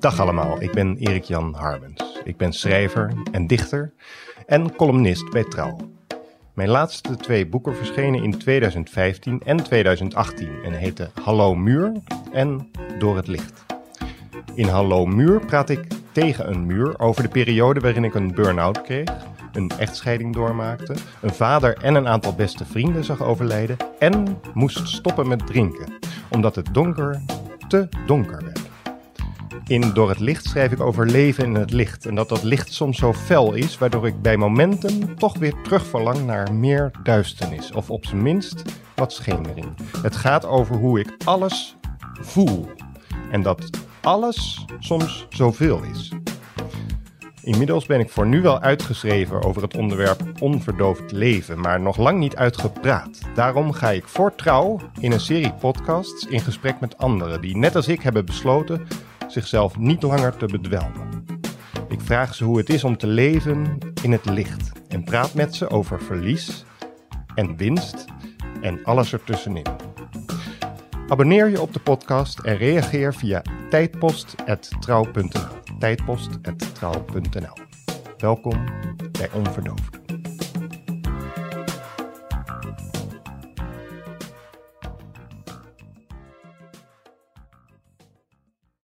Dag allemaal, ik ben Erik-Jan Harmens. Ik ben schrijver en dichter en columnist bij Trouw. Mijn laatste twee boeken verschenen in 2015 en 2018 en heten Hallo Muur en Door het Licht. In Hallo Muur praat ik tegen een muur over de periode waarin ik een burn-out kreeg, een echtscheiding doormaakte, een vader en een aantal beste vrienden zag overlijden en moest stoppen met drinken, omdat het donker te donker werd. In Door het Licht schrijf ik over leven in het licht en dat dat licht soms zo fel is, waardoor ik bij momenten toch weer terugverlang naar meer duisternis of op zijn minst wat schemering. Het gaat over hoe ik alles voel en dat alles soms zoveel is. Inmiddels ben ik voor nu wel uitgeschreven over het onderwerp onverdoofd leven, maar nog lang niet uitgepraat. Daarom ga ik voor trouw in een serie podcasts in gesprek met anderen die net als ik hebben besloten zichzelf niet langer te bedwelmen. Ik vraag ze hoe het is om te leven in het licht en praat met ze over verlies en winst en alles ertussenin. Abonneer je op de podcast en reageer via tijdpost.trouw.nl. Tijdpost.trouw.nl. Welkom bij Onverdoofd.